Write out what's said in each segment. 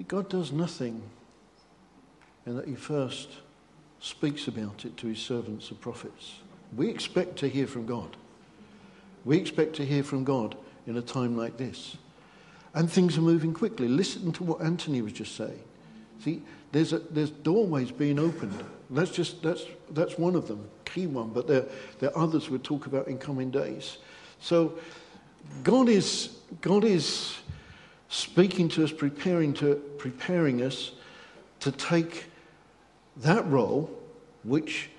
See, God does nothing in that He first speaks about it to His servants, the prophets. We expect to hear from God. We expect to hear from God in a time like this. And things are moving quickly. Listen to what Anthony was just saying. See, there's, a, there's doorways being opened. That's just that's that's one of them, key one. But there there are others we'll talk about in coming days. So God is God is speaking to us, preparing to preparing us to take that role which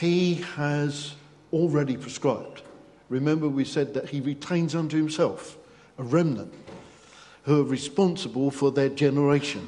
He has already prescribed. Remember, we said that He retains unto Himself a remnant who are responsible for their generation.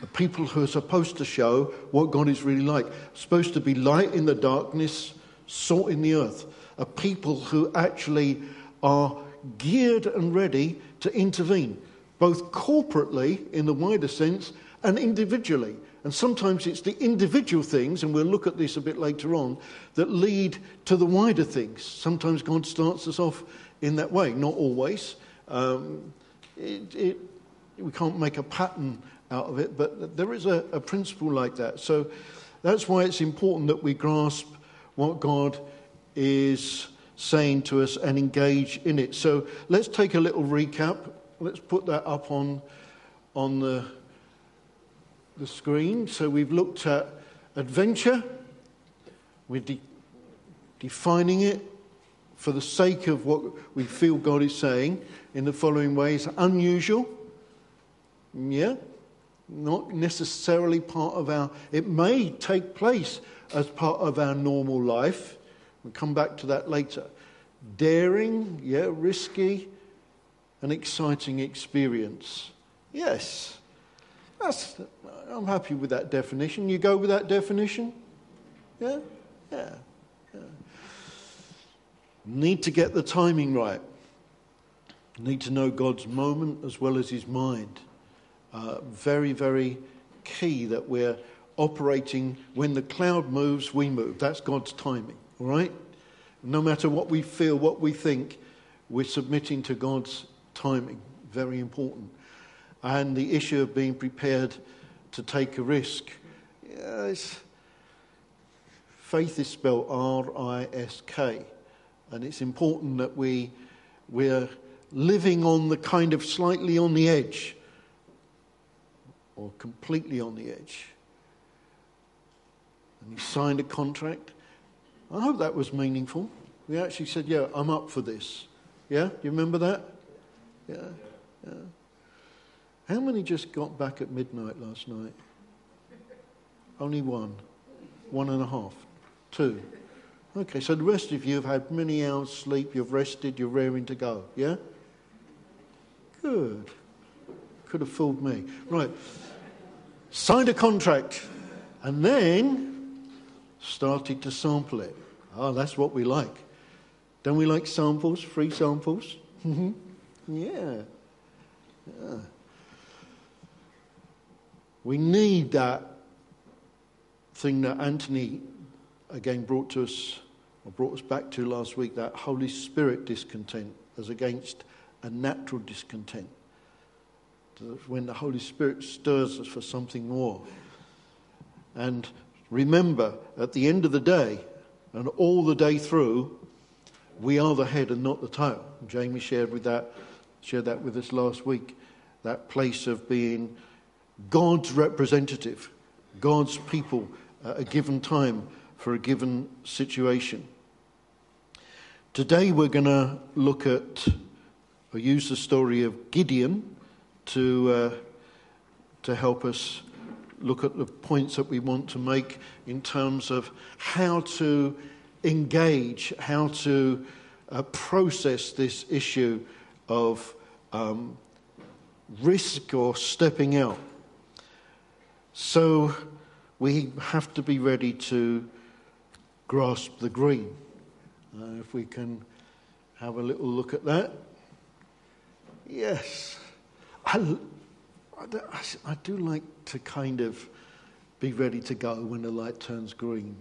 The people who are supposed to show what God is really like, supposed to be light in the darkness, salt in the earth. A people who actually are geared and ready to intervene, both corporately in the wider sense and individually. And sometimes it's the individual things, and we'll look at this a bit later on, that lead to the wider things. Sometimes God starts us off in that way, not always. Um, it, it, we can't make a pattern out of it, but there is a, a principle like that. So that's why it's important that we grasp what God is saying to us and engage in it. So let's take a little recap. Let's put that up on, on the, the screen. So we've looked at adventure, we're de- defining it for the sake of what we feel God is saying in the following ways. Unusual, yeah, not necessarily part of our, it may take place as part of our normal life. We'll come back to that later. Daring, yeah, risky, an exciting experience. Yes, that's, I'm happy with that definition. You go with that definition? Yeah? Yeah. yeah. Need to get the timing right need to know God's moment as well as his mind. Uh, very, very key that we're operating when the cloud moves, we move. That's God's timing, all right? No matter what we feel, what we think, we're submitting to God's timing. Very important. And the issue of being prepared to take a risk. Uh, yes. Faith is spelled R I S K. And it's important that we, we're living on the kind of slightly on the edge or completely on the edge. And you signed a contract. I hope that was meaningful. We actually said, Yeah, I'm up for this. Yeah? You remember that? Yeah? Yeah. How many just got back at midnight last night? Only one. One and a half. Two. Okay, so the rest of you have had many hours sleep, you've rested, you're raring to go. Yeah? Good. Could have fooled me. Right. Signed a contract and then started to sample it. Oh, that's what we like. Don't we like samples, free samples? Mm-hmm. Yeah. yeah. We need that thing that Anthony again brought to us, or brought us back to last week, that Holy Spirit discontent as against a natural discontent. When the Holy Spirit stirs us for something more. And remember, at the end of the day, and all the day through, we are the head and not the tail. Jamie shared with that, shared that with us last week. That place of being God's representative, God's people at a given time for a given situation. Today we're going to look at or use the story of Gideon to, uh, to help us look at the points that we want to make in terms of how to engage, how to uh, process this issue of um, risk or stepping out. So we have to be ready to grasp the green. Uh, if we can have a little look at that. Yes. I, I do like to kind of be ready to go when the light turns green.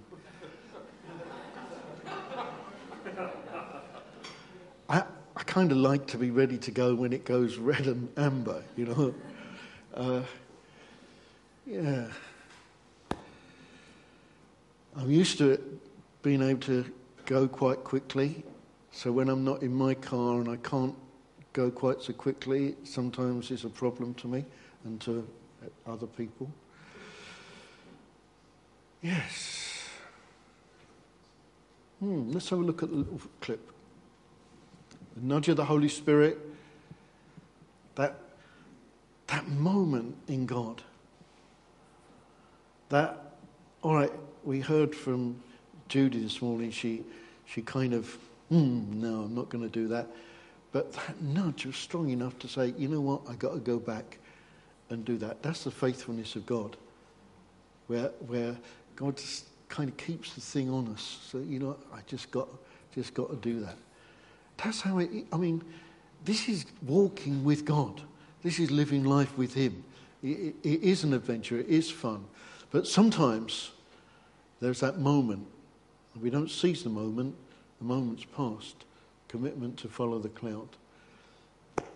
I, I kind of like to be ready to go when it goes red and amber, you know. Uh, yeah. I'm used to being able to go quite quickly. So when I'm not in my car and I can't go quite so quickly, sometimes it's a problem to me and to other people. Yes. Hmm, let's have a look at the little clip. The nudge of the Holy Spirit, that, that moment in God. That, all right, we heard from Judy this morning, she, she kind of, hmm, no, I'm not going to do that. But that nudge was strong enough to say, you know what, I've got to go back and do that. That's the faithfulness of God, where, where God kind of keeps the thing on us. So, you know, I just got, just got to do that. That's how it, I mean, this is walking with God. This is living life with Him. it, it is an adventure, it is fun. But sometimes there's that moment. We don't seize the moment, the moment's past. Commitment to follow the cloud.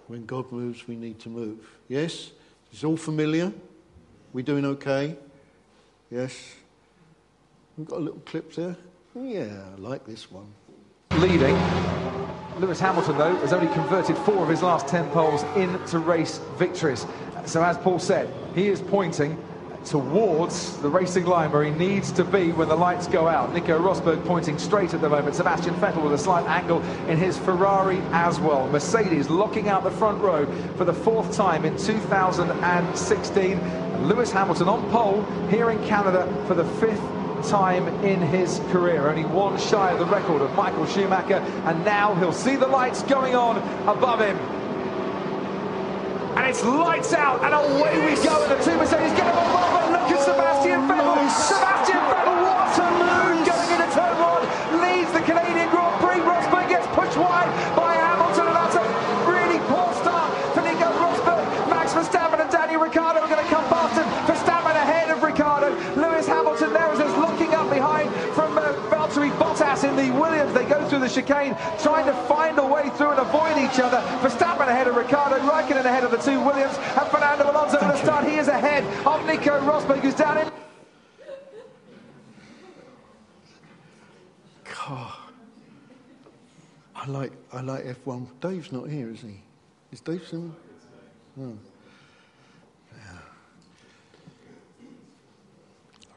When God moves, we need to move. Yes? It's all familiar? We doing okay? Yes? We've got a little clip there. Yeah, I like this one. Leading. Lewis Hamilton, though, has only converted four of his last 10 poles into race victories. So, as Paul said, he is pointing towards the racing line where he needs to be when the lights go out. Nico Rosberg pointing straight at the moment. Sebastian Vettel with a slight angle in his Ferrari as well. Mercedes locking out the front row for the fourth time in 2016. Lewis Hamilton on pole here in Canada for the fifth time in his career. Only one shy of the record of Michael Schumacher. And now he'll see the lights going on above him and it's lights out, and away we go. And the two Mercedes get them on but look at Sebastian Vettel. Sebastian Vettel, the chicane, trying to find a way through and avoid each other. Verstappen ahead of Ricciardo, Raikkonen ahead of the two Williams, and Fernando Alonso at the start. He is ahead of Nico Rosberg, who's down in. God. I like, I like F1. Dave's not here, is he? Is Dave still? No. Yeah.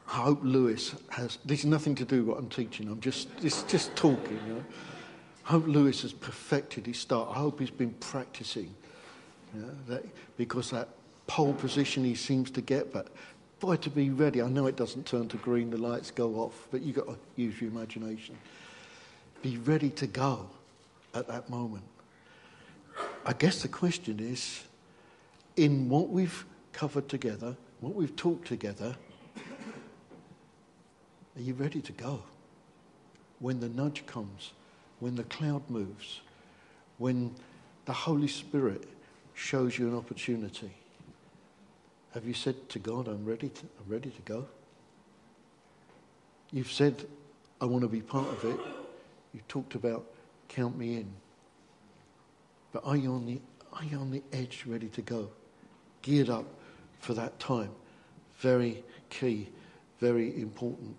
I hope Lewis has. This is nothing to do with what I'm teaching. I'm just, just, just talking. You know? I hope Lewis has perfected his start. I hope he's been practicing yeah, that, because that pole position he seems to get. But boy, to be ready, I know it doesn't turn to green, the lights go off, but you've got to use your imagination. Be ready to go at that moment. I guess the question is in what we've covered together, what we've talked together, are you ready to go? When the nudge comes, when the cloud moves, when the Holy Spirit shows you an opportunity. Have you said to God, I'm ready to, I'm ready to go? You've said, I want to be part of it. You've talked about count me in. But are you on the, are you on the edge ready to go? Geared up for that time. Very key, very important.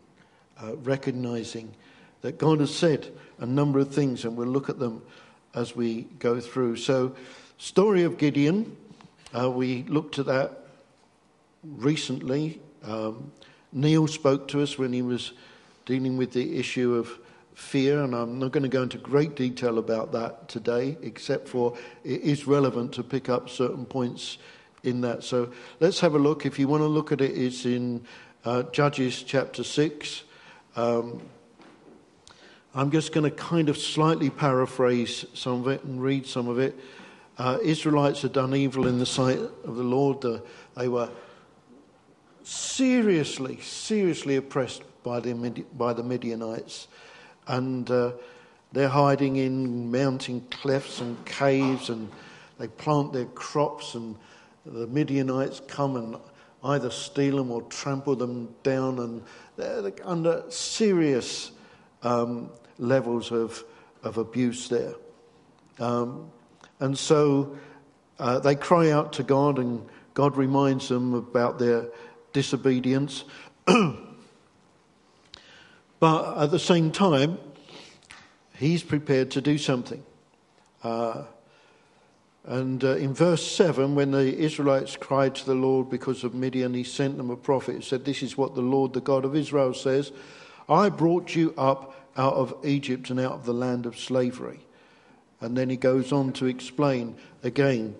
Uh, recognizing that God has said a number of things, and we'll look at them as we go through. So, Story of Gideon, uh, we looked at that recently. Um, Neil spoke to us when he was dealing with the issue of fear, and I'm not going to go into great detail about that today, except for it is relevant to pick up certain points in that. So let's have a look. If you want to look at it, it's in uh, Judges chapter 6. Um, I'm just going to kind of slightly paraphrase some of it and read some of it uh, Israelites had done evil in the sight of the Lord. They were seriously, seriously oppressed by the, by the Midianites. And uh, they're hiding in mountain clefts and caves, and they plant their crops, and the Midianites come and either steal them or trample them down, and they're under serious um, levels of, of abuse there. Um, and so uh, they cry out to God, and God reminds them about their disobedience. but at the same time, He's prepared to do something. Uh, and uh, in verse 7, when the Israelites cried to the Lord because of Midian, he sent them a prophet He said, This is what the Lord, the God of Israel, says I brought you up out of Egypt and out of the land of slavery. And then he goes on to explain again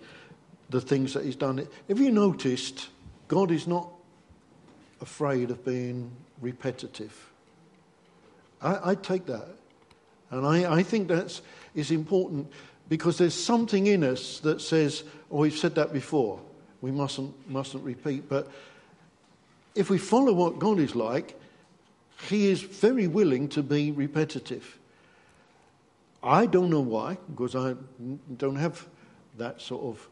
the things that he's done. Have you noticed God is not afraid of being repetitive? I, I take that. And I, I think that is important because there's something in us that says, oh, we've said that before, we mustn't, mustn't repeat. But if we follow what God is like, He is very willing to be repetitive. I don't know why, because I don't have that sort of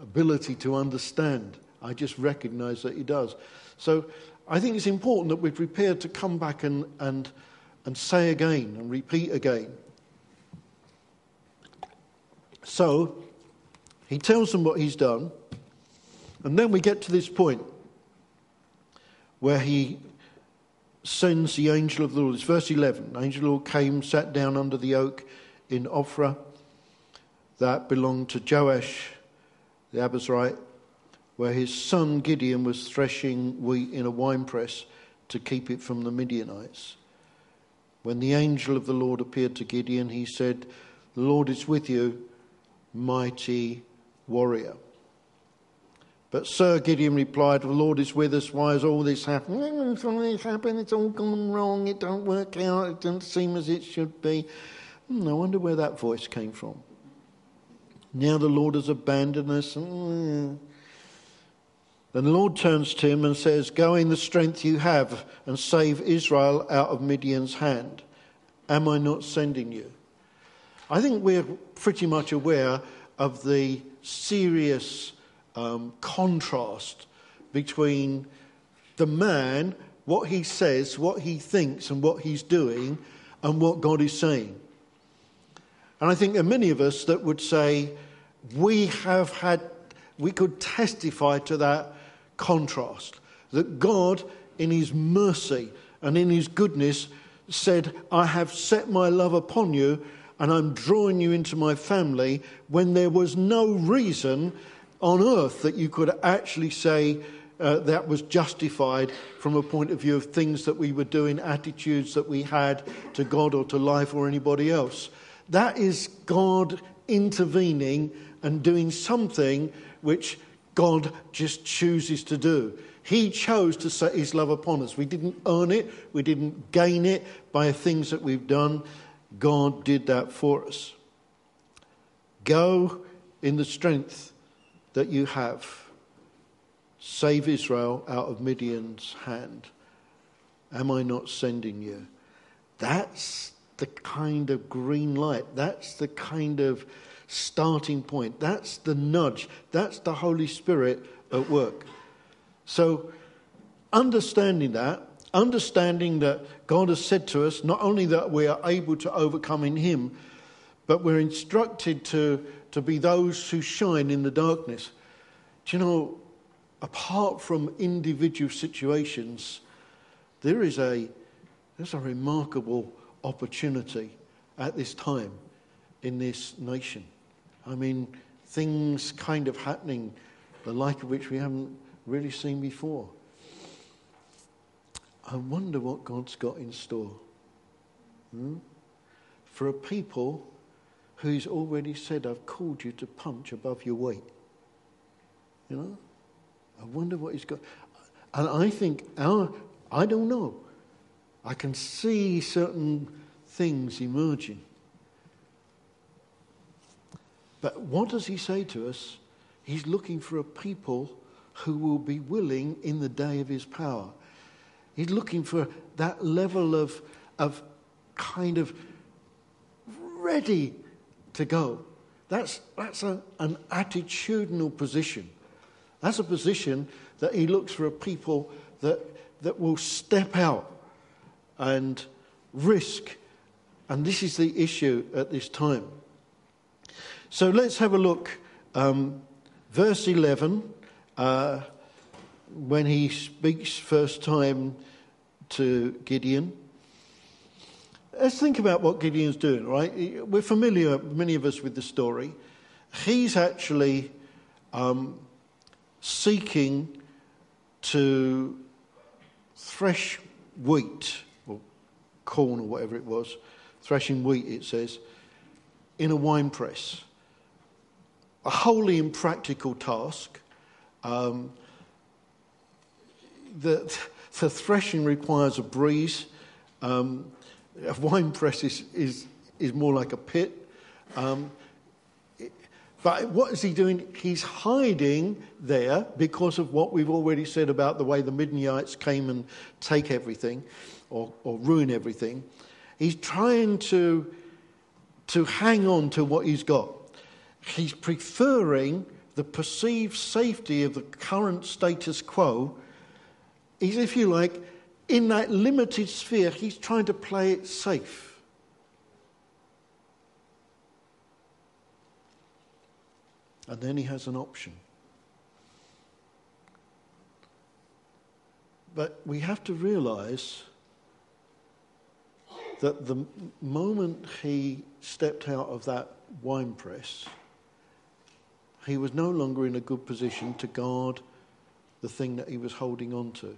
ability to understand. I just recognize that He does. So I think it's important that we're prepared to come back and, and, and say again and repeat again. So he tells them what he's done. And then we get to this point where he sends the angel of the Lord. It's verse 11. The angel of the Lord came, sat down under the oak in Ophrah that belonged to Joash the Abiezrite, where his son Gideon was threshing wheat in a winepress to keep it from the Midianites. When the angel of the Lord appeared to Gideon, he said, The Lord is with you mighty warrior. But Sir Gideon replied, The Lord is with us. Why has all this happened? All this happened. It's all gone wrong. It don't work out. It doesn't seem as it should be. I wonder where that voice came from. Now the Lord has abandoned us. Mm. Then the Lord turns to him and says, Go in the strength you have and save Israel out of Midian's hand. Am I not sending you? I think we're pretty much aware of the serious um, contrast between the man, what he says, what he thinks, and what he's doing, and what God is saying. And I think there are many of us that would say we have had, we could testify to that contrast. That God, in his mercy and in his goodness, said, I have set my love upon you and I'm drawing you into my family when there was no reason on earth that you could actually say uh, that was justified from a point of view of things that we were doing, attitudes that we had to God or to life or anybody else. That is God intervening and doing something which God just chooses to do. He chose to set his love upon us. We didn't earn it, we didn't gain it by things that we've done. God did that for us. Go in the strength that you have. Save Israel out of Midian's hand. Am I not sending you? That's the kind of green light. That's the kind of starting point. That's the nudge. That's the Holy Spirit at work. So, understanding that, understanding that God has said to us not only that we are able to overcome in Him, but we're instructed to, to be those who shine in the darkness. Do you know, apart from individual situations, there is a, there's a remarkable opportunity at this time in this nation. I mean, things kind of happening, the like of which we haven't really seen before. I wonder what God's got in store. Hmm? For a people who's already said, I've called you to punch above your weight. You know? I wonder what he's got. And I think our, I don't know. I can see certain things emerging. But what does he say to us? He's looking for a people who will be willing in the day of his power. He's looking for that level of, of kind of ready to go. That's, that's a, an attitudinal position. That's a position that he looks for a people that, that will step out and risk. And this is the issue at this time. So let's have a look um, verse 11, uh, when he speaks first time to Gideon, let's think about what Gideon's doing, right? We're familiar, many of us, with the story. He's actually um, seeking to thresh wheat, or corn, or whatever it was, threshing wheat, it says, in a wine press. A wholly impractical task. Um, the, the threshing requires a breeze. Um, a wine press is, is, is more like a pit. Um, but what is he doing? He's hiding there because of what we've already said about the way the Midianites came and take everything or, or ruin everything. He's trying to, to hang on to what he's got. He's preferring the perceived safety of the current status quo. He's, if you like, in that limited sphere, he's trying to play it safe. And then he has an option. But we have to realize that the moment he stepped out of that wine press, he was no longer in a good position to guard the thing that he was holding on to.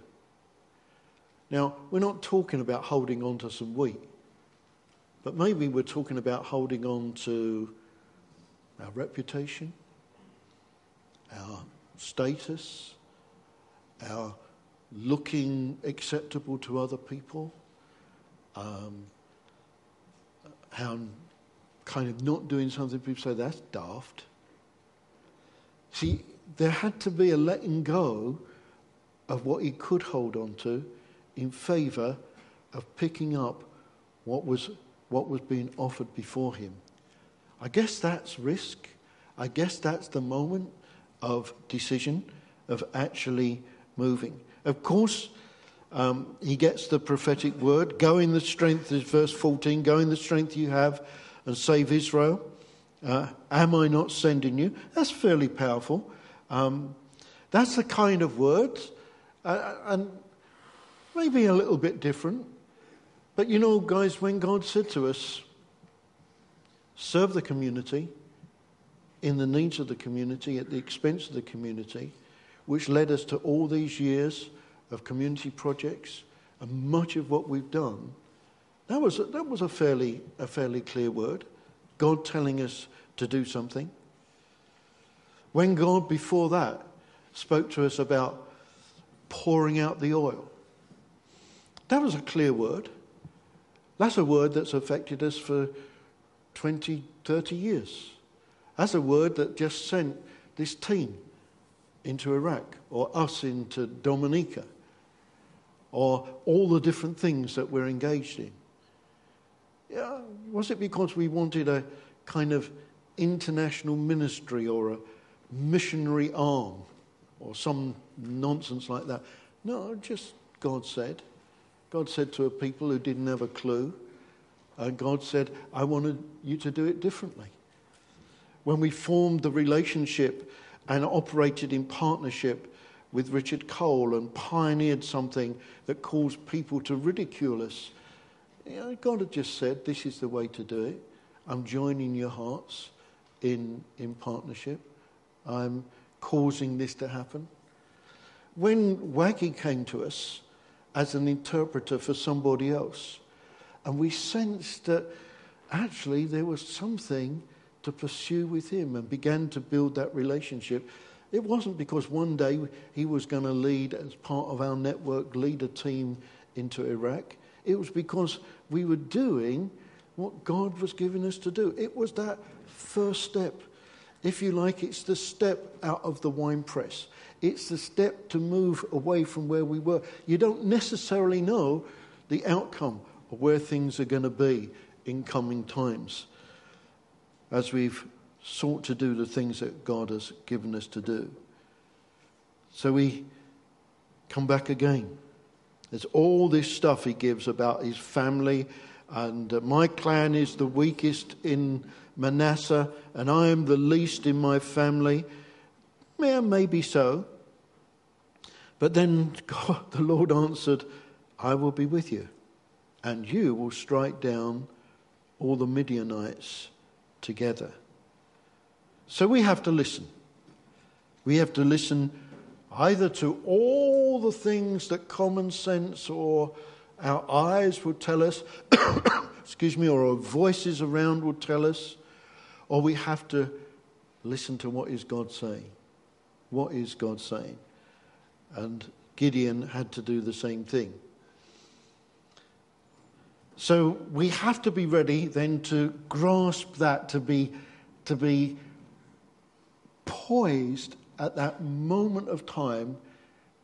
Now, we're not talking about holding on to some wheat, but maybe we're talking about holding on to our reputation, our status, our looking acceptable to other people, um, how kind of not doing something people say that's daft. See, there had to be a letting go of what he could hold on to in favour of picking up what was, what was being offered before him. I guess that's risk. I guess that's the moment of decision, of actually moving. Of course, um, he gets the prophetic word go in the strength, is verse 14, go in the strength you have and save Israel. Uh, am I not sending you? That's fairly powerful. Um, that's the kind of words. Uh, and maybe a little bit different. But you know, guys, when God said to us, serve the community in the needs of the community, at the expense of the community, which led us to all these years of community projects and much of what we've done, that was, a, that was a, fairly, a fairly clear word. God telling us to do something. When God, before that, spoke to us about pouring out the oil, that was a clear word. That's a word that's affected us for 20, 30 years. That's a word that just sent this team into Iraq or us into Dominica or all the different things that we're engaged in. Yeah, was it because we wanted a kind of international ministry or a missionary arm or some nonsense like that? No, just God said. God said to a people who didn't have a clue, and God said, I wanted you to do it differently. When we formed the relationship and operated in partnership with Richard Cole and pioneered something that caused people to ridicule us, you know, God had just said, This is the way to do it. I'm joining your hearts in, in partnership. I'm causing this to happen. When Waggy came to us, as an interpreter for somebody else. And we sensed that actually there was something to pursue with him and began to build that relationship. It wasn't because one day he was going to lead, as part of our network, lead a team into Iraq. It was because we were doing what God was giving us to do. It was that first step. If you like, it's the step out of the wine press. It's the step to move away from where we were. You don't necessarily know the outcome of where things are going to be in coming times as we've sought to do the things that God has given us to do. So we come back again. There's all this stuff he gives about his family, and uh, my clan is the weakest in Manasseh, and I am the least in my family. Yeah, maybe so. But then God, the Lord answered, I will be with you, and you will strike down all the Midianites together. So we have to listen. We have to listen either to all the things that common sense or our eyes would tell us, excuse me, or our voices around would tell us, or we have to listen to what is God saying. What is God saying? And Gideon had to do the same thing. So we have to be ready then to grasp that, to be, to be poised at that moment of time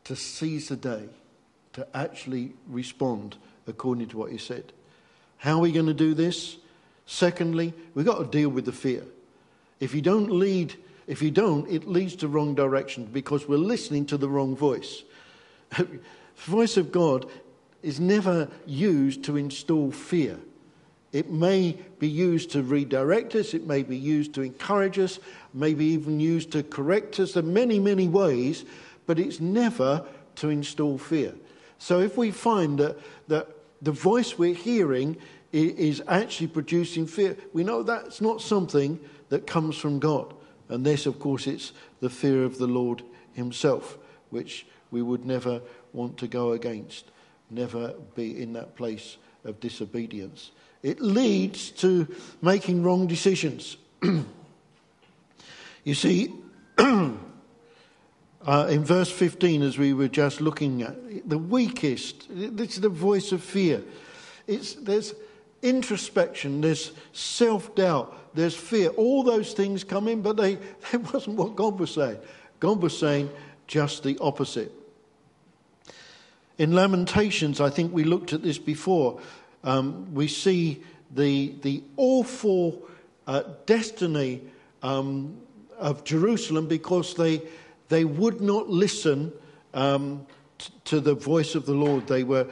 to seize the day, to actually respond according to what he said. How are we going to do this? Secondly, we've got to deal with the fear. If you don't lead, if you don't, it leads to wrong direction because we're listening to the wrong voice. the voice of God is never used to install fear. It may be used to redirect us, it may be used to encourage us, maybe even used to correct us in many, many ways, but it's never to install fear. So if we find that, that the voice we're hearing is actually producing fear, we know that's not something that comes from God. And this, of course, it's the fear of the Lord Himself, which we would never want to go against, never be in that place of disobedience. It leads to making wrong decisions. you see, uh, in verse 15, as we were just looking at, the weakest, this is the voice of fear. It's, there's introspection, there's self doubt, there's fear. All those things come in, but they, that wasn't what God was saying. God was saying just the opposite. In Lamentations, I think we looked at this before um, we see the, the awful uh, destiny um, of Jerusalem because they, they would not listen um, t- to the voice of the Lord. They were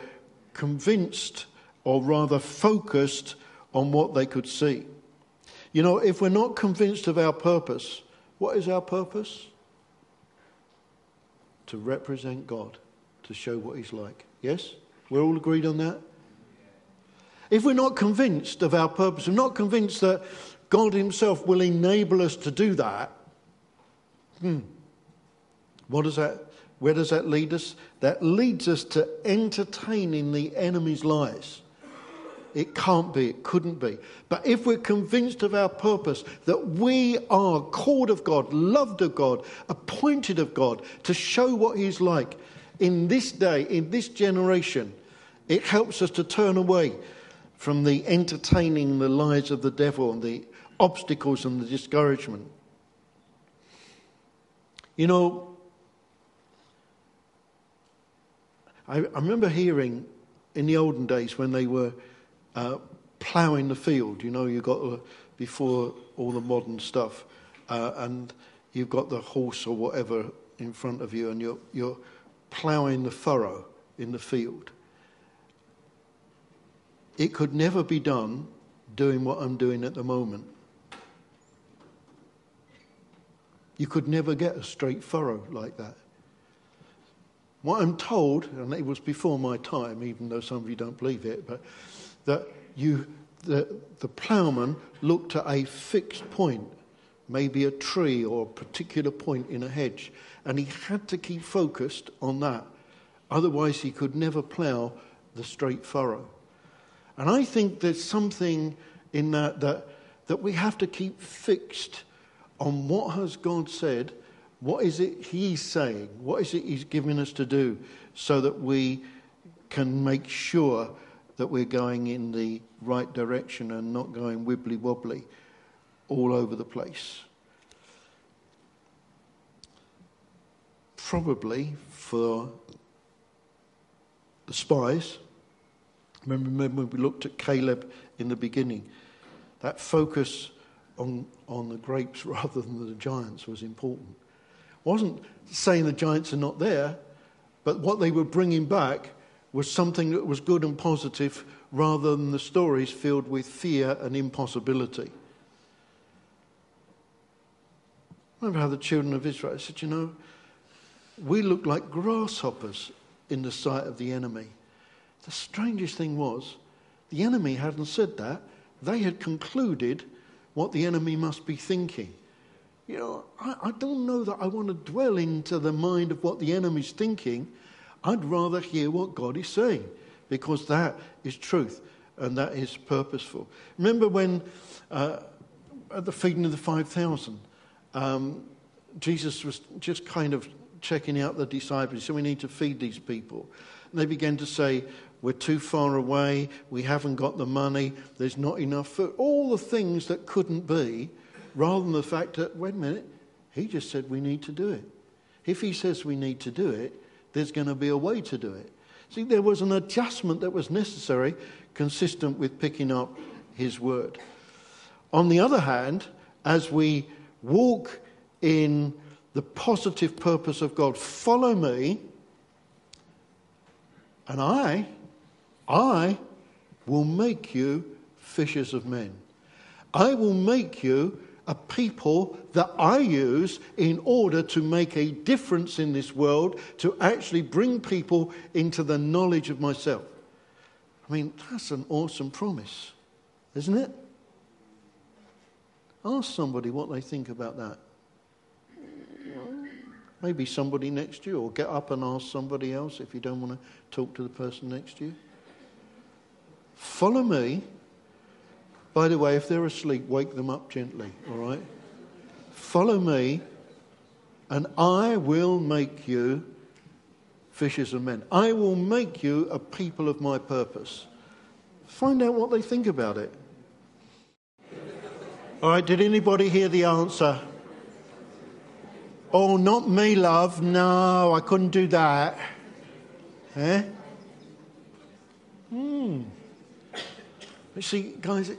convinced, or rather focused, on what they could see. You know, if we're not convinced of our purpose, what is our purpose? To represent God, to show what He's like. Yes? We're all agreed on that? If we're not convinced of our purpose, we're not convinced that God Himself will enable us to do that, hmm, what does that, where does that lead us? That leads us to entertaining the enemy's lies. It can't be, it couldn't be. But if we're convinced of our purpose, that we are called of God, loved of God, appointed of God to show what He's like in this day, in this generation, it helps us to turn away from the entertaining the lies of the devil and the obstacles and the discouragement. You know, I, I remember hearing in the olden days when they were uh, ploughing the field, you know, you got uh, before all the modern stuff, uh, and you've got the horse or whatever in front of you, and you're, you're ploughing the furrow in the field. It could never be done doing what I'm doing at the moment. You could never get a straight furrow like that. What I'm told, and it was before my time, even though some of you don't believe it, but that you, the, the ploughman looked at a fixed point, maybe a tree or a particular point in a hedge, and he had to keep focused on that. Otherwise, he could never plough the straight furrow. And I think there's something in that that, that we have to keep fixed on what has God said, what is it He's saying, what is it He's giving us to do, so that we can make sure that we're going in the right direction and not going wibbly wobbly all over the place. Probably for the spies Remember when we looked at Caleb in the beginning? That focus on, on the grapes rather than the giants was important. It wasn't saying the giants are not there, but what they were bringing back was something that was good and positive rather than the stories filled with fear and impossibility. remember how the children of Israel said, You know, we look like grasshoppers in the sight of the enemy. The strangest thing was, the enemy hadn't said that. They had concluded what the enemy must be thinking. You know, I, I don't know that I want to dwell into the mind of what the enemy's thinking. I'd rather hear what God is saying because that is truth and that is purposeful. Remember when uh, at the feeding of the 5,000, um, Jesus was just kind of checking out the disciples. So we need to feed these people. And they began to say, We're too far away. We haven't got the money. There's not enough food. All the things that couldn't be, rather than the fact that, wait a minute, he just said we need to do it. If he says we need to do it, there's going to be a way to do it. See, there was an adjustment that was necessary, consistent with picking up his word. On the other hand, as we walk in the positive purpose of God, follow me, and I, I will make you fishers of men. I will make you a people that I use in order to make a difference in this world, to actually bring people into the knowledge of myself. I mean, that's an awesome promise, isn't it? Ask somebody what they think about that. Maybe somebody next to you, or get up and ask somebody else if you don't want to talk to the person next to you. Follow me by the way, if they're asleep, wake them up gently, all right? Follow me, and I will make you fishers of men. I will make you a people of my purpose. Find out what they think about it. All right, did anybody hear the answer? Oh, not me, love. No, I couldn't do that. Eh? Hmm. See, guys,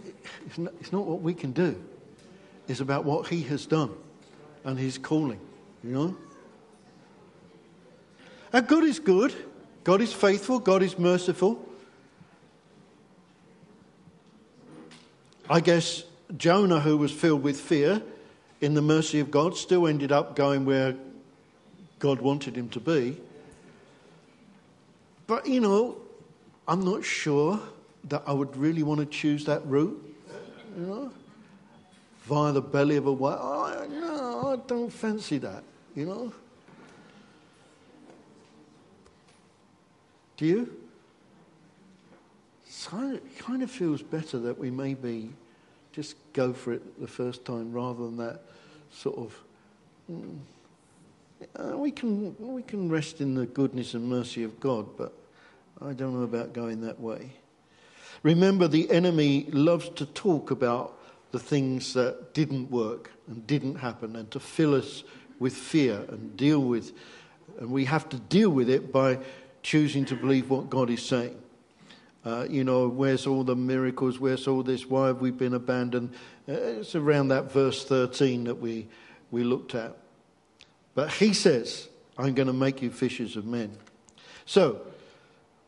it's not, it's not what we can do. It's about what He has done and His calling, you know? And God is good. God is faithful. God is merciful. I guess Jonah, who was filled with fear in the mercy of God, still ended up going where God wanted him to be. But, you know, I'm not sure that I would really want to choose that route, you know, via the belly of a whale. Oh, no, I don't fancy that, you know. Do you? So it kind of feels better that we maybe just go for it the first time rather than that sort of. Mm, uh, we can we can rest in the goodness and mercy of God, but I don't know about going that way. Remember, the enemy loves to talk about the things that didn't work and didn't happen and to fill us with fear and deal with, and we have to deal with it by choosing to believe what God is saying. Uh, you know, where's all the miracles? Where's all this? Why have we been abandoned? Uh, it's around that verse 13 that we, we looked at. But he says, I'm going to make you fishers of men. So,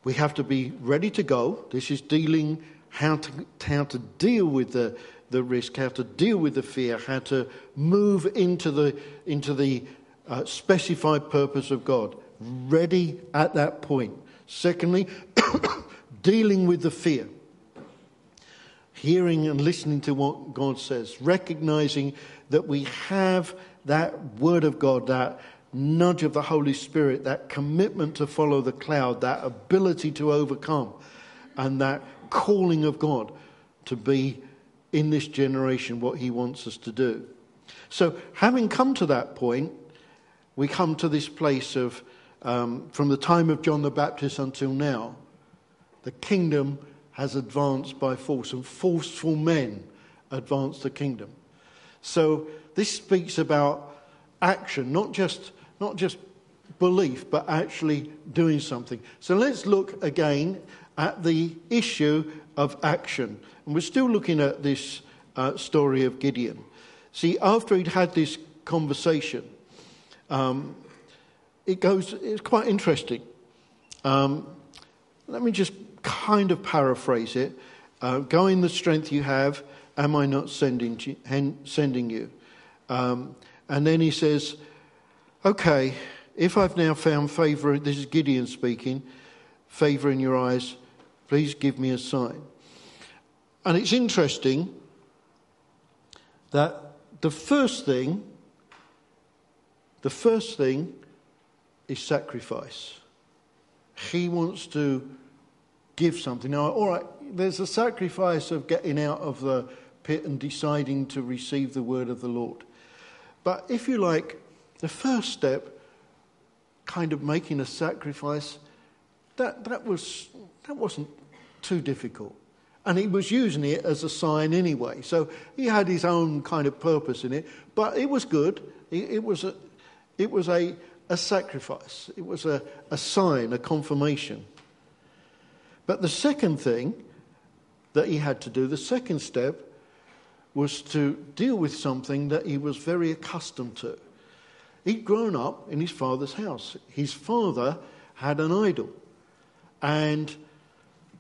we have to be ready to go. This is dealing how to, how to deal with the, the risk, how to deal with the fear, how to move into the, into the uh, specified purpose of God. Ready at that point. Secondly, dealing with the fear. Hearing and listening to what God says, recognizing that we have that word of God, that nudge of the Holy Spirit, that commitment to follow the cloud, that ability to overcome, and that calling of God to be in this generation what He wants us to do. So, having come to that point, we come to this place of, um, from the time of John the Baptist until now, the kingdom has advanced by force, and forceful men advance the kingdom. So, this speaks about action, not just not just belief, but actually doing something. So let's look again at the issue of action. And we're still looking at this uh, story of Gideon. See, after he'd had this conversation, um, it goes, it's quite interesting. Um, let me just kind of paraphrase it. Uh, go in the strength you have. Am I not sending, sending you? Um, And then he says, Okay, if I've now found favour, this is Gideon speaking, favour in your eyes, please give me a sign. And it's interesting that the first thing, the first thing is sacrifice. He wants to give something. Now, all right, there's a sacrifice of getting out of the pit and deciding to receive the word of the Lord. But if you like, the first step, kind of making a sacrifice, that, that, was, that wasn't too difficult. And he was using it as a sign anyway. So he had his own kind of purpose in it. But it was good. It, it was, a, it was a, a sacrifice, it was a, a sign, a confirmation. But the second thing that he had to do, the second step, was to deal with something that he was very accustomed to. He'd grown up in his father's house. His father had an idol. And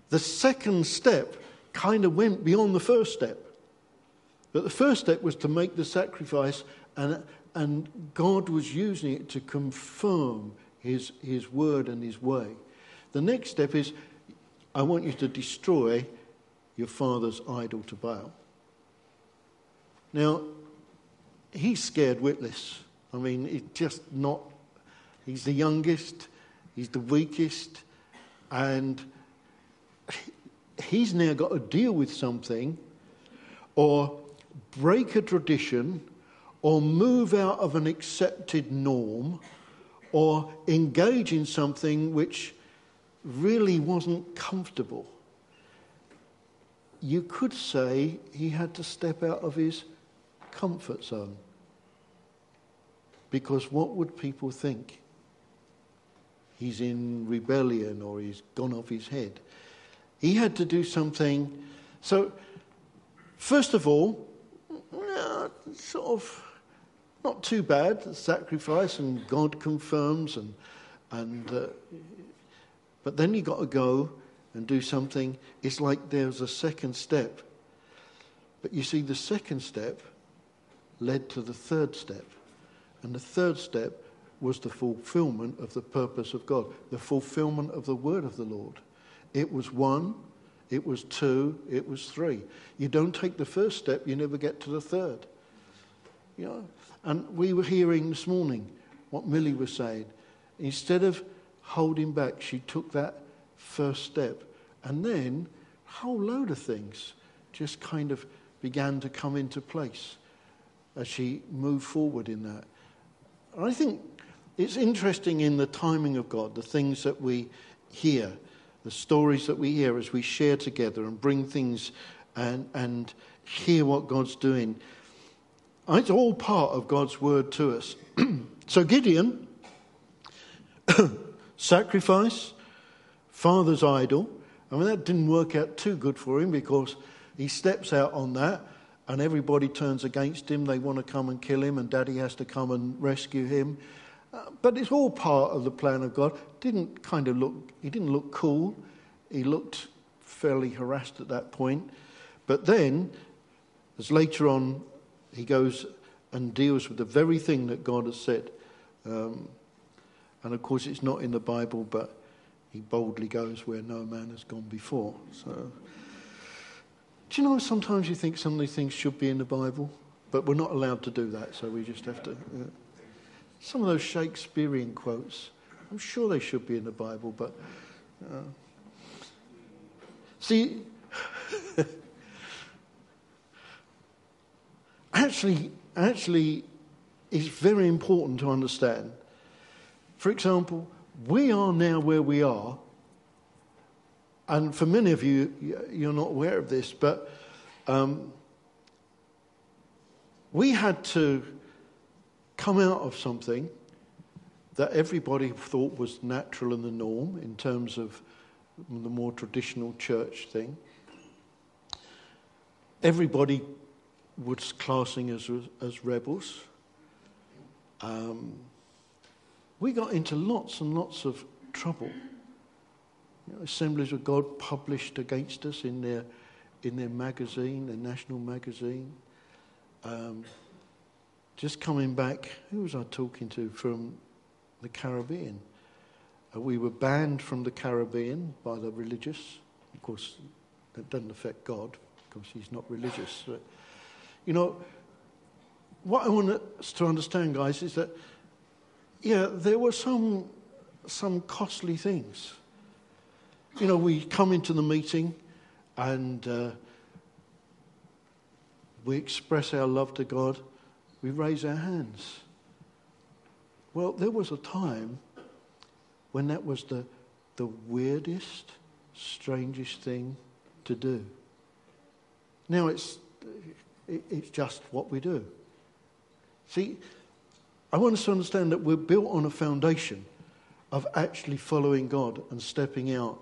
the second step kind of went beyond the first step. But the first step was to make the sacrifice, and, and God was using it to confirm his, his word and his way. The next step is I want you to destroy your father's idol to Baal. Now, he's scared witless. I mean, he's just not, he's the youngest, he's the weakest, and he's now got to deal with something or break a tradition or move out of an accepted norm or engage in something which really wasn't comfortable. You could say he had to step out of his comfort zone. Because what would people think? He's in rebellion or he's gone off his head. He had to do something. So, first of all, sort of not too bad, sacrifice, and God confirms, and, and uh, but then you've got to go and do something. It's like there's a second step. But you see, the second step led to the third step. And the third step was the fulfillment of the purpose of God, the fulfillment of the word of the Lord. It was one, it was two, it was three. You don't take the first step, you never get to the third. You know? And we were hearing this morning what Millie was saying. Instead of holding back, she took that first step. And then a whole load of things just kind of began to come into place as she moved forward in that. I think it's interesting in the timing of God, the things that we hear, the stories that we hear as we share together and bring things and, and hear what God's doing. It's all part of God's word to us. so Gideon, sacrifice, father's idol. I mean, that didn't work out too good for him because he steps out on that and everybody turns against him. They want to come and kill him, and daddy has to come and rescue him. Uh, but it's all part of the plan of God. Didn't kind of look, he didn't look cool. He looked fairly harassed at that point. But then, as later on, he goes and deals with the very thing that God has said. Um, and of course, it's not in the Bible, but he boldly goes where no man has gone before. So. Do you know sometimes you think some of these things should be in the Bible, but we're not allowed to do that, so we just have to. Some of those Shakespearean quotes, I'm sure they should be in the Bible, but. Uh, see, actually, actually, it's very important to understand. For example, we are now where we are and for many of you, you're not aware of this, but um, we had to come out of something that everybody thought was natural and the norm in terms of the more traditional church thing. Everybody was classing as, as rebels. Um, we got into lots and lots of trouble you know, Assemblies of God published against us in their, in their magazine, their national magazine. Um, just coming back, who was I talking to from the Caribbean? Uh, we were banned from the Caribbean by the religious. Of course, that doesn't affect God because he's not religious. But, you know, what I want us to understand, guys, is that, yeah, there were some, some costly things. You know, we come into the meeting and uh, we express our love to God, we raise our hands. Well, there was a time when that was the, the weirdest, strangest thing to do. Now it's, it's just what we do. See, I want us to understand that we're built on a foundation of actually following God and stepping out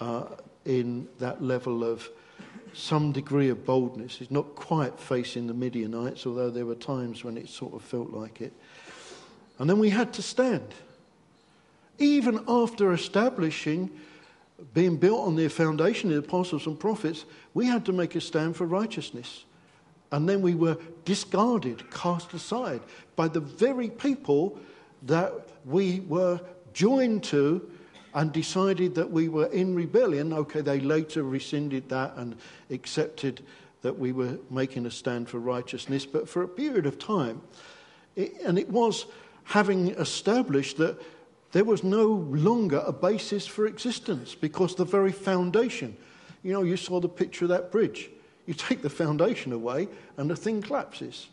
uh, in that level of some degree of boldness. It's not quite facing the Midianites, although there were times when it sort of felt like it. And then we had to stand. Even after establishing, being built on the foundation of the apostles and prophets, we had to make a stand for righteousness. And then we were discarded, cast aside by the very people that we were joined to and decided that we were in rebellion. Okay, they later rescinded that and accepted that we were making a stand for righteousness. But for a period of time, it, and it was having established that there was no longer a basis for existence because the very foundation, you know, you saw the picture of that bridge. You take the foundation away and the thing collapses.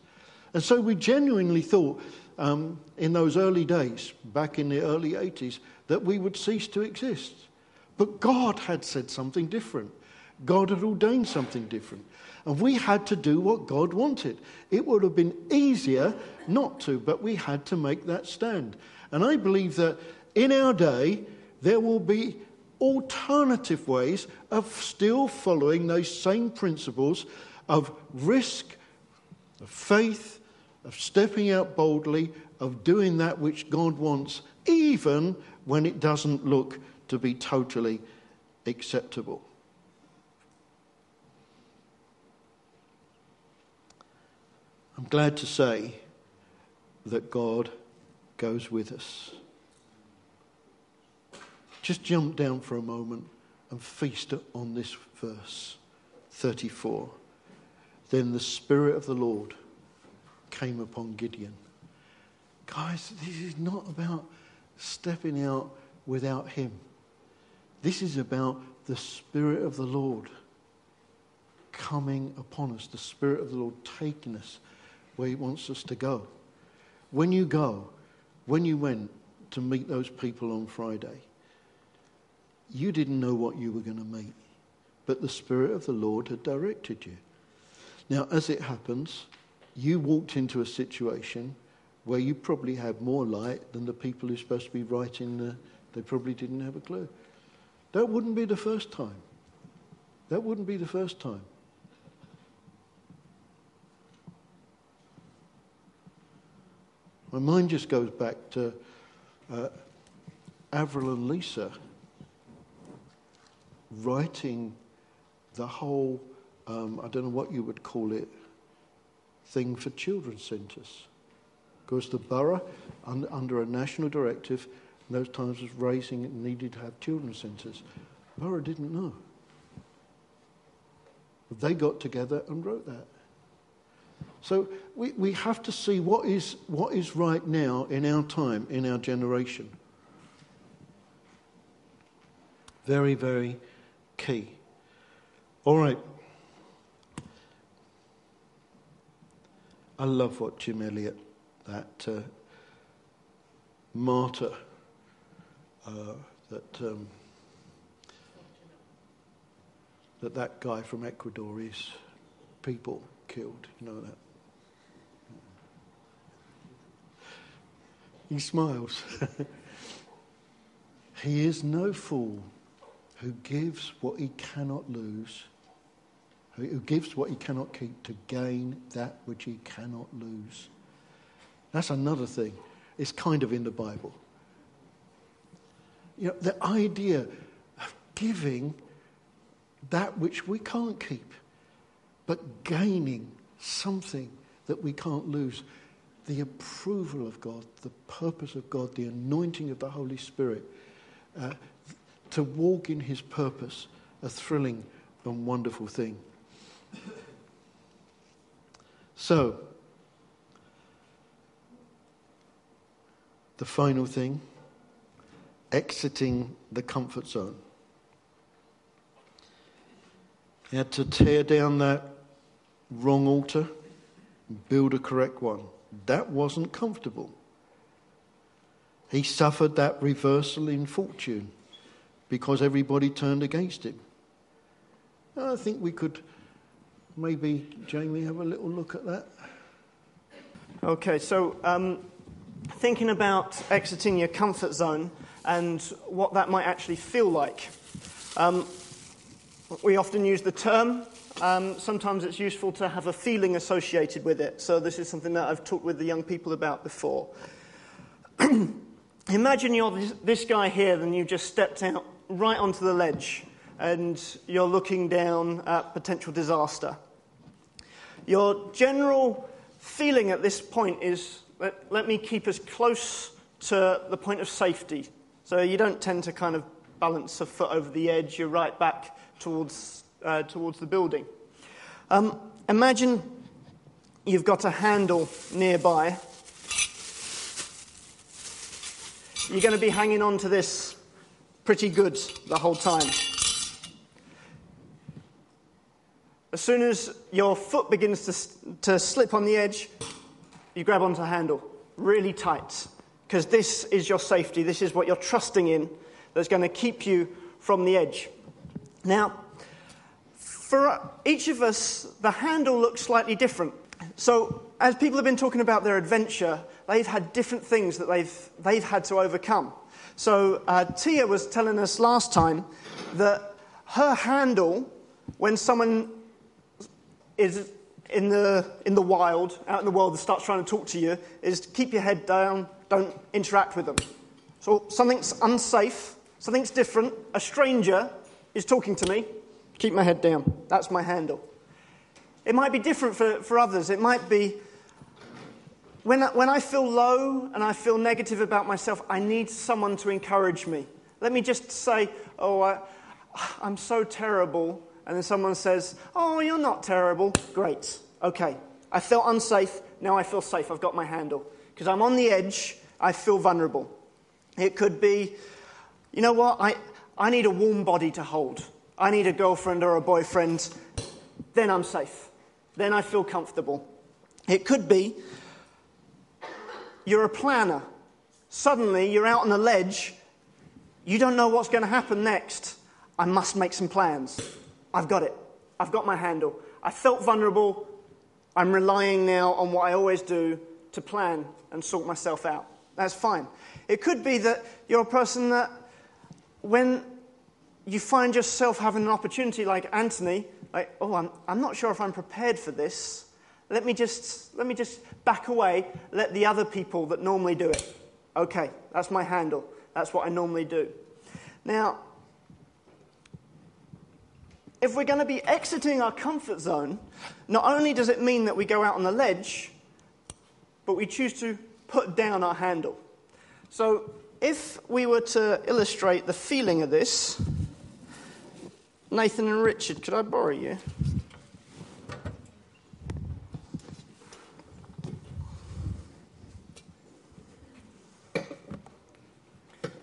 And so we genuinely thought um, in those early days, back in the early 80s, that we would cease to exist. But God had said something different. God had ordained something different. And we had to do what God wanted. It would have been easier not to, but we had to make that stand. And I believe that in our day, there will be alternative ways of still following those same principles of risk, of faith, of stepping out boldly, of doing that which God wants, even when it doesn't look to be totally acceptable. I'm glad to say that God goes with us. Just jump down for a moment and feast on this verse 34. Then the Spirit of the Lord came upon Gideon. Guys, this is not about stepping out without Him. This is about the Spirit of the Lord coming upon us, the Spirit of the Lord taking us where He wants us to go. When you go, when you went to meet those people on Friday, you didn't know what you were going to meet, but the Spirit of the Lord had directed you. Now, as it happens, you walked into a situation where you probably had more light than the people who're supposed to be writing the, they probably didn't have a clue. That wouldn't be the first time. That wouldn't be the first time. My mind just goes back to uh, Avril and Lisa writing the whole, um, I don't know what you would call it, thing for children's centres. Because the borough, un- under a national directive, in those times was raising and needed to have children's centres. Borough didn't know. They got together and wrote that. So we, we have to see what is, what is right now in our time, in our generation. Very, very key. All right. I love what Jim Elliot, that uh, martyr, uh, that um, that that guy from Ecuador is people killed. You know that. He smiles. he is no fool who gives what he cannot lose, who gives what he cannot keep to gain that which he cannot lose. That's another thing. It's kind of in the Bible. You know, the idea of giving that which we can't keep, but gaining something that we can't lose. the approval of God, the purpose of God, the anointing of the Holy Spirit, uh, to walk in His purpose, a thrilling and wonderful thing. So, the final thing exiting the comfort zone. He had to tear down that wrong altar build a correct one. That wasn't comfortable. He suffered that reversal in fortune because everybody turned against him. I think we could maybe, Jamie, have a little look at that. Okay, so um, thinking about exiting your comfort zone and what that might actually feel like. Um, we often use the term. Um, sometimes it's useful to have a feeling associated with it. So, this is something that I've talked with the young people about before. Imagine you're this, this guy here, and you just stepped out right onto the ledge, and you're looking down at potential disaster. Your general feeling at this point is let, let me keep as close to the point of safety. So you don't tend to kind of balance a foot over the edge, you're right back towards, uh, towards the building. Um, imagine you've got a handle nearby. You're going to be hanging on to this pretty good the whole time. As soon as your foot begins to, to slip on the edge, you grab onto the handle really tight because this is your safety. This is what you're trusting in that's going to keep you from the edge. Now, for each of us, the handle looks slightly different. So, as people have been talking about their adventure, they've had different things that they've, they've had to overcome. So, uh, Tia was telling us last time that her handle, when someone is in the, in the wild, out in the world, that starts trying to talk to you is to keep your head down, don't interact with them. So something's unsafe, something's different, a stranger is talking to me, keep my head down. That's my handle. It might be different for, for others. It might be when I, when I feel low and I feel negative about myself, I need someone to encourage me. Let me just say, Oh, I, I'm so terrible and then someone says, Oh, you're not terrible. Great. Okay. I felt unsafe. Now I feel safe. I've got my handle. Because I'm on the edge. I feel vulnerable. It could be, you know what? I, I need a warm body to hold. I need a girlfriend or a boyfriend. Then I'm safe. Then I feel comfortable. It could be, you're a planner. Suddenly you're out on the ledge. You don't know what's going to happen next. I must make some plans. I've got it. I've got my handle. I felt vulnerable. I'm relying now on what I always do to plan and sort myself out. That's fine. It could be that you're a person that when you find yourself having an opportunity like Anthony, like, oh, I'm, I'm not sure if I'm prepared for this. Let me, just, let me just back away, let the other people that normally do it. Okay, that's my handle. That's what I normally do. Now, if we're going to be exiting our comfort zone, not only does it mean that we go out on the ledge, but we choose to put down our handle. So, if we were to illustrate the feeling of this, Nathan and Richard, could I borrow you?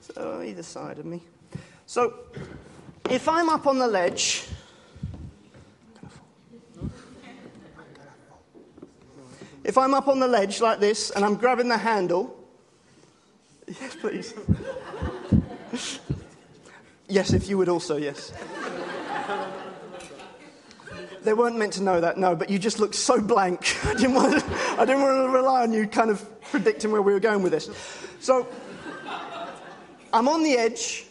So, either side of me. So, if I'm up on the ledge, If I'm up on the ledge like this and I'm grabbing the handle, yes, please. yes, if you would also, yes. They weren't meant to know that, no, but you just looked so blank. I didn't, want to, I didn't want to rely on you kind of predicting where we were going with this. So, I'm on the edge.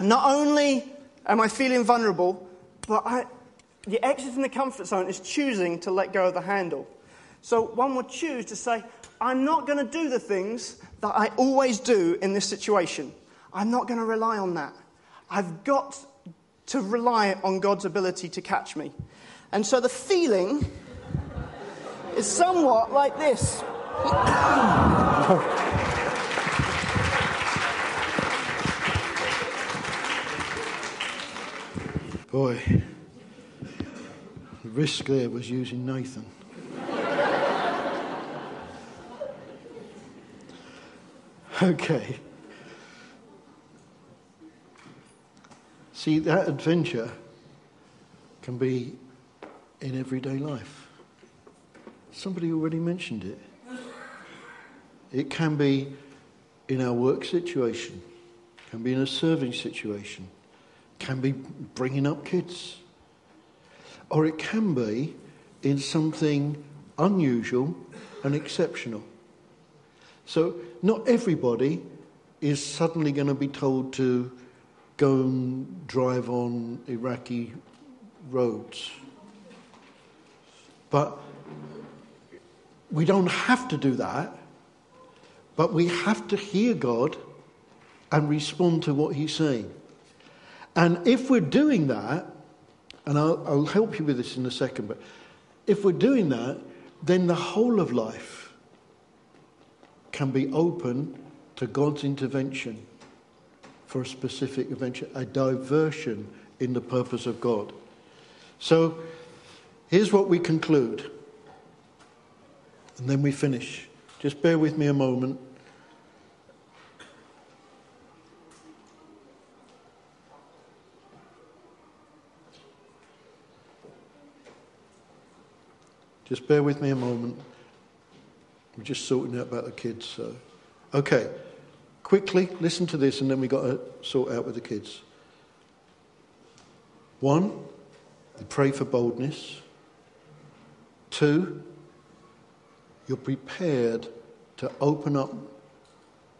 Not only am I feeling vulnerable, but I, the exit in the comfort zone is choosing to let go of the handle. So one would choose to say, I'm not going to do the things that I always do in this situation. I'm not going to rely on that. I've got to rely on God's ability to catch me. And so the feeling is somewhat like this. Boy, the risk there was using Nathan. Okay. See, that adventure can be in everyday life. Somebody already mentioned it. It can be in our work situation, can be in a serving situation can be bringing up kids. Or it can be in something unusual and exceptional. So, not everybody is suddenly going to be told to go and drive on Iraqi roads. But we don't have to do that, but we have to hear God and respond to what He's saying. And if we're doing that, and I'll, I'll help you with this in a second, but if we're doing that, then the whole of life can be open to God's intervention for a specific adventure, a diversion in the purpose of God. So here's what we conclude, and then we finish. Just bear with me a moment. Just bear with me a moment. We're just sorting out about the kids. So. Okay, quickly listen to this, and then we've got to sort out with the kids. One, you pray for boldness. Two, you're prepared to open up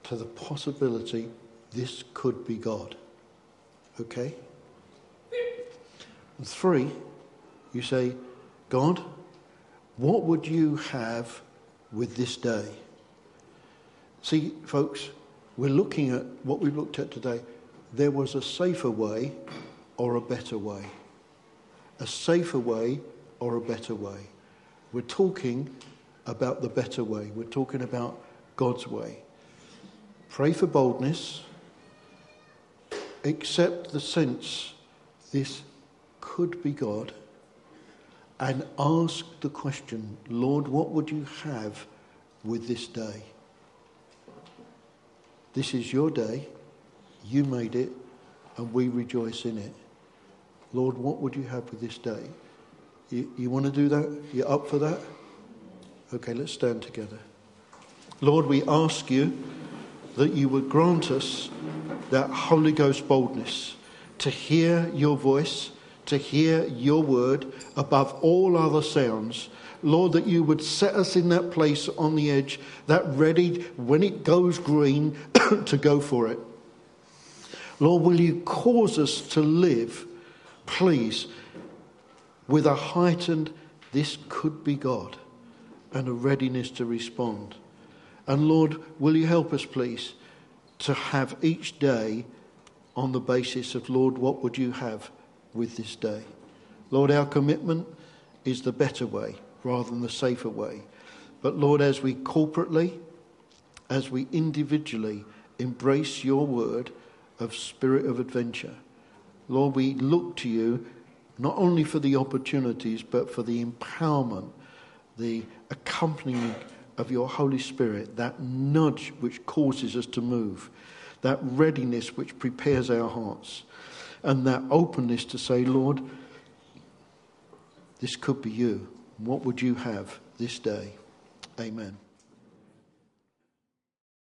to the possibility this could be God. Okay? And three, you say, God, what would you have with this day? See, folks, we're looking at what we've looked at today. There was a safer way or a better way. A safer way or a better way. We're talking about the better way. We're talking about God's way. Pray for boldness. Accept the sense this could be God and ask the question Lord, what would you have with this day? This is your day. You made it, and we rejoice in it. Lord, what would you have with this day? You, you want to do that? You're up for that? Okay, let's stand together. Lord, we ask you that you would grant us that Holy Ghost boldness to hear your voice to hear your word above all other sounds. Lord, that you would set us in that place on the edge, that ready when it goes green to go for it. Lord, will you cause us to live, please, with a heightened, this could be God, and a readiness to respond. And Lord, will you help us, please, to have each day on the basis of, Lord, what would you have? With this day. Lord, our commitment is the better way rather than the safer way. But Lord, as we corporately, as we individually embrace your word of spirit of adventure, Lord, we look to you not only for the opportunities, but for the empowerment, the accompanying of your Holy Spirit, that nudge which causes us to move, that readiness which prepares our hearts and that openness to say, Lord, this could be you. What would you have this day? Amen.